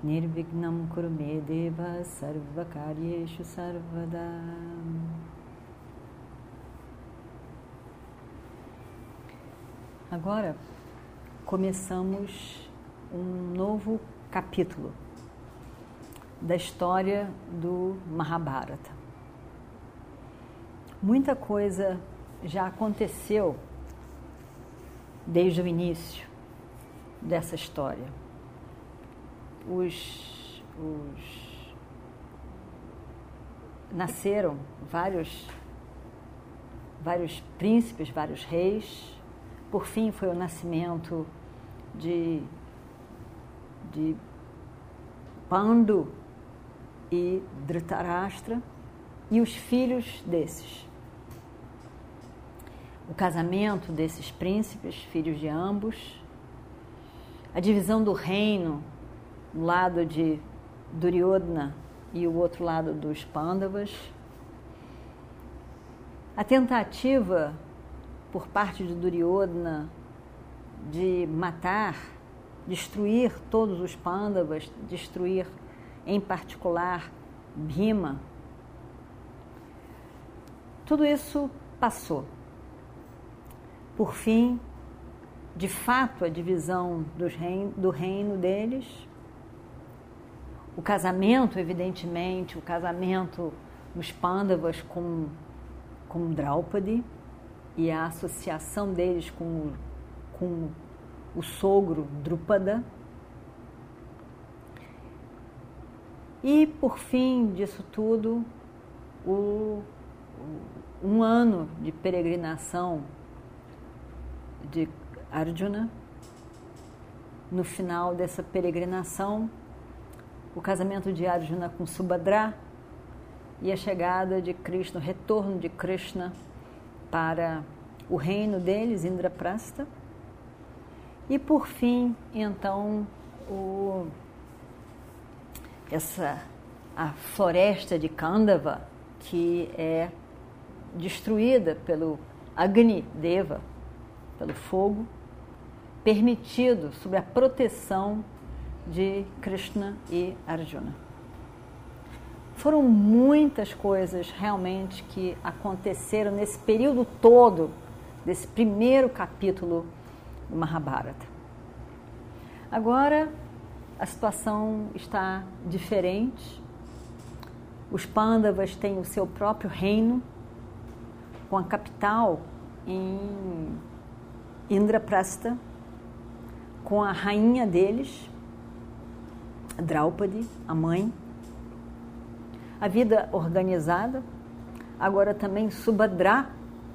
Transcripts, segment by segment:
Nirvignam Kurume Deva Sarvakaryeshu Sarvada Agora começamos um novo capítulo da história do Mahabharata. Muita coisa já aconteceu desde o início dessa história. Os, os nasceram vários vários príncipes, vários reis. Por fim, foi o nascimento de de Pandu e Dhritarashtra e os filhos desses. O casamento desses príncipes, filhos de ambos, a divisão do reino, um lado de Duryodhana e o outro lado dos Pandavas, a tentativa por parte de Duryodhana de matar destruir todos os Pandavas, destruir em particular Bhima. Tudo isso passou. Por fim, de fato, a divisão do reino deles, o casamento, evidentemente, o casamento dos Pandavas com, com Draupadi e a associação deles com, com o sogro Drupada. E, por fim disso tudo, o, um ano de peregrinação de Arjuna. No final dessa peregrinação, o casamento de Arjuna com Subhadra e a chegada de Krishna, o retorno de Krishna para o reino deles, Indraprastha. E por fim, então, o, essa a floresta de Kandava, que é destruída pelo Agni Deva, pelo fogo, permitido sob a proteção de Krishna e Arjuna. Foram muitas coisas realmente que aconteceram nesse período todo, desse primeiro capítulo do Mahabharata. Agora a situação está diferente. Os Pandavas têm o seu próprio reino, com a capital em Indraprastha, com a rainha deles, Draupadi, a mãe. A vida organizada. Agora também Subhadra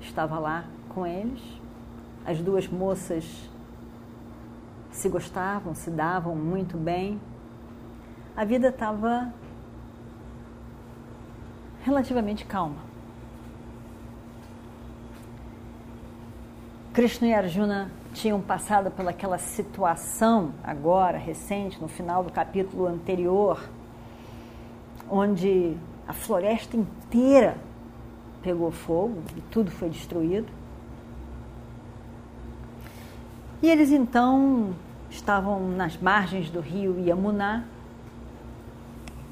estava lá com eles as duas moças se gostavam, se davam muito bem. A vida estava relativamente calma. Krishna e Arjuna tinham passado pelaquela situação agora, recente, no final do capítulo anterior, onde a floresta inteira pegou fogo e tudo foi destruído. E eles então estavam nas margens do rio Yamuna,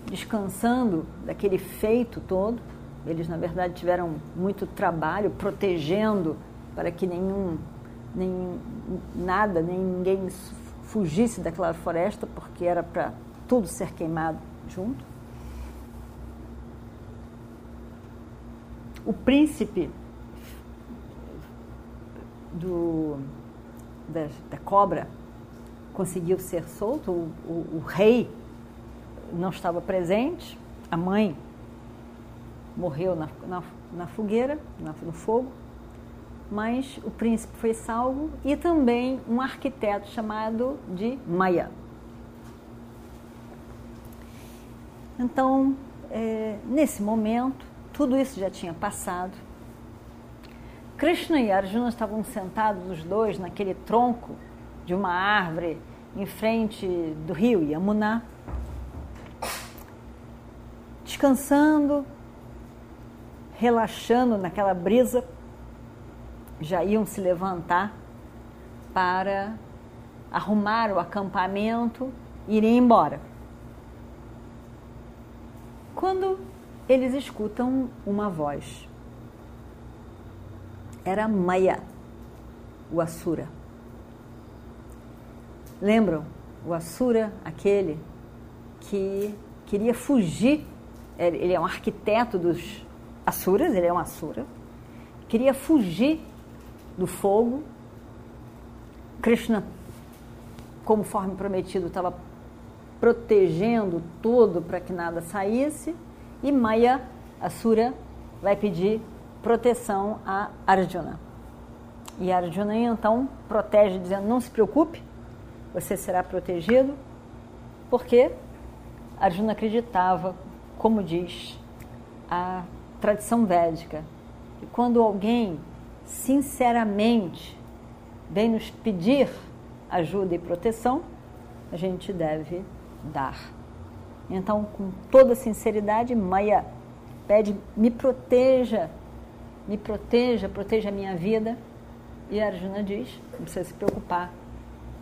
descansando daquele feito todo. Eles, na verdade, tiveram muito trabalho protegendo para que nenhum, nem nada, nem ninguém fugisse daquela floresta, porque era para tudo ser queimado junto. O príncipe do da, da cobra conseguiu ser solto, o, o, o, rei não estava presente, a mãe morreu na, na, na fogueira, na, no fogo, mas o príncipe foi salvo e também um arquiteto chamado de Maya. Então, é, nesse momento, tudo isso já tinha passado. Krishna e Arjuna estavam sentados os dois naquele tronco de uma árvore em frente do rio Yamuna, descansando, relaxando naquela brisa, já iam se levantar para arrumar o acampamento e irem embora. Quando eles escutam uma voz, era Maya, o Asura. Lembram? O Asura, aquele que queria fugir, ele é um arquiteto dos Asuras, ele é um Asura, queria fugir do fogo. Krishna, conforme prometido, estava protegendo tudo para que nada saísse, e Maya, Asura, vai pedir proteção a Arjuna. E Arjuna então protege, dizendo: Não se preocupe, você será protegido, porque Arjuna acreditava, como diz a tradição védica, que quando alguém sinceramente vem nos pedir ajuda e proteção, a gente deve dar. Então, com toda sinceridade, Maya pede: me proteja, me proteja, proteja a minha vida. E Arjuna diz: não precisa se preocupar,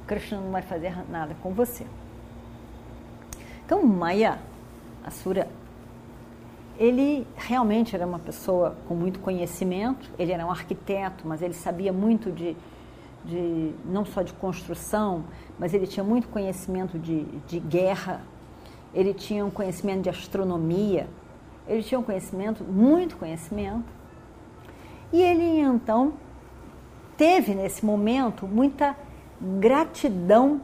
Krishna não vai fazer nada com você. Então, Maya, Asura, ele realmente era uma pessoa com muito conhecimento, ele era um arquiteto, mas ele sabia muito de, de não só de construção, mas ele tinha muito conhecimento de, de guerra, ele tinha um conhecimento de astronomia, ele tinha um conhecimento, muito conhecimento, e ele então teve nesse momento muita gratidão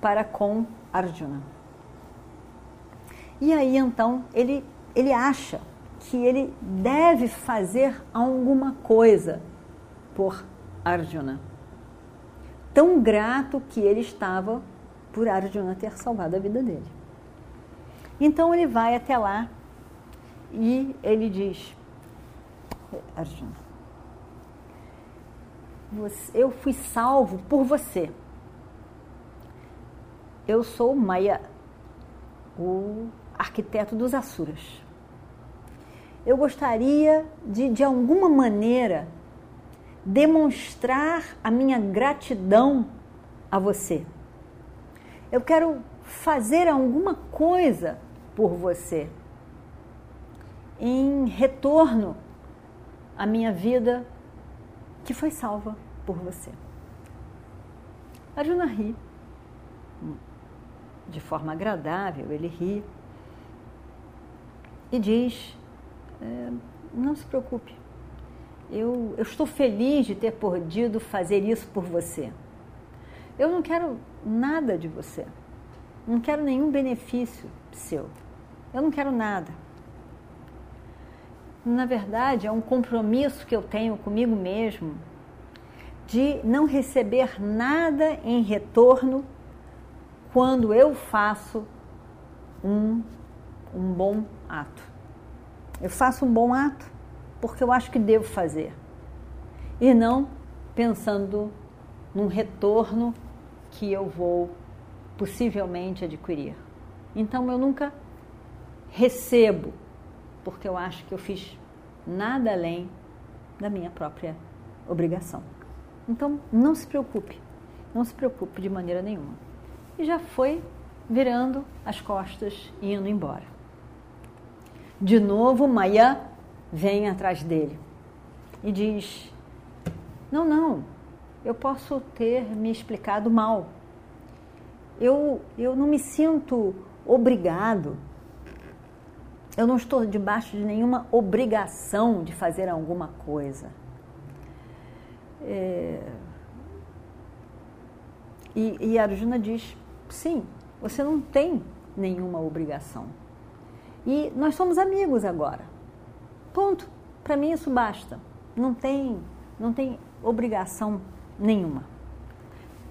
para com Arjuna. E aí então ele, ele acha que ele deve fazer alguma coisa por Arjuna. Tão grato que ele estava por Arjuna ter salvado a vida dele. Então ele vai até lá e ele diz: Arjuna, eu fui salvo por você. Eu sou Maya, o arquiteto dos Asuras. Eu gostaria de, de alguma maneira, demonstrar a minha gratidão a você. Eu quero fazer alguma coisa por você em retorno à minha vida que foi salva por você. Arjuna ri, de forma agradável, ele ri e diz: é, Não se preocupe, eu, eu estou feliz de ter podido fazer isso por você. Eu não quero nada de você, não quero nenhum benefício seu, eu não quero nada na verdade, é um compromisso que eu tenho comigo mesmo de não receber nada em retorno quando eu faço um, um bom ato. Eu faço um bom ato porque eu acho que devo fazer e não pensando num retorno que eu vou possivelmente adquirir. Então eu nunca recebo porque eu acho que eu fiz nada além da minha própria obrigação. Então, não se preocupe, não se preocupe de maneira nenhuma. E já foi virando as costas e indo embora. De novo, Maya vem atrás dele e diz: Não, não, eu posso ter me explicado mal. Eu, eu não me sinto obrigado eu não estou debaixo de nenhuma obrigação de fazer alguma coisa. É... E, e Arjuna diz: sim, você não tem nenhuma obrigação. E nós somos amigos agora. Ponto. Para mim isso basta. Não tem, não tem obrigação nenhuma.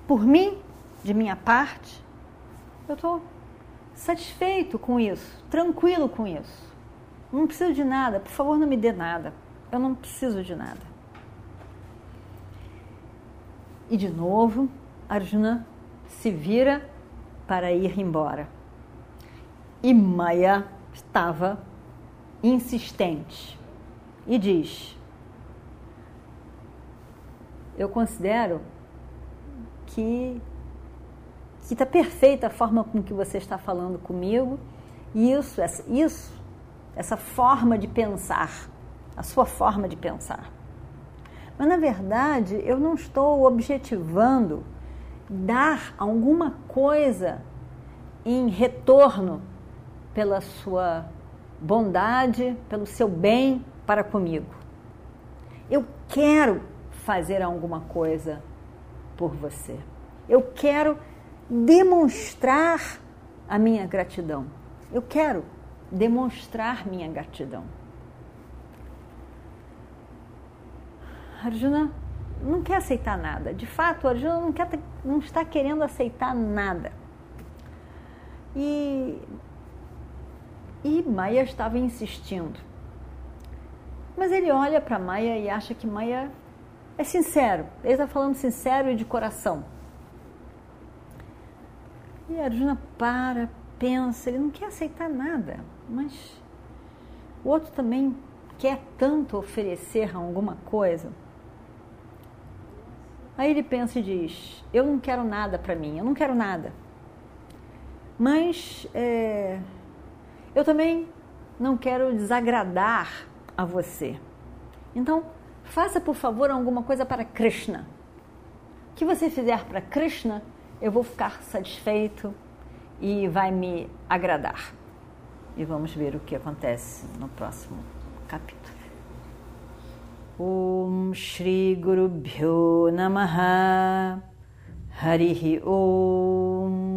Por mim, de minha parte, eu estou satisfeito com isso, tranquilo com isso. Não preciso de nada, por favor, não me dê nada. Eu não preciso de nada. E de novo, Arjuna se vira para ir embora. E Maya estava insistente e diz: Eu considero que que está perfeita a forma com que você está falando comigo e isso, isso, essa forma de pensar, a sua forma de pensar. Mas na verdade eu não estou objetivando dar alguma coisa em retorno pela sua bondade, pelo seu bem para comigo. Eu quero fazer alguma coisa por você. Eu quero demonstrar a minha gratidão. Eu quero demonstrar minha gratidão. Arjuna não quer aceitar nada. De fato, Arjuna não, quer, não está querendo aceitar nada. E, e Maia estava insistindo. Mas ele olha para Maia e acha que Maia é sincero. Ele está falando sincero e de coração. E Arjuna para, pensa, ele não quer aceitar nada, mas o outro também quer tanto oferecer alguma coisa. Aí ele pensa e diz: Eu não quero nada para mim, eu não quero nada. Mas é, eu também não quero desagradar a você. Então, faça por favor alguma coisa para Krishna. O que você fizer para Krishna, eu vou ficar satisfeito e vai me agradar. E vamos ver o que acontece no próximo capítulo. Om Shri Guru Bhyo Namaha Harihi Om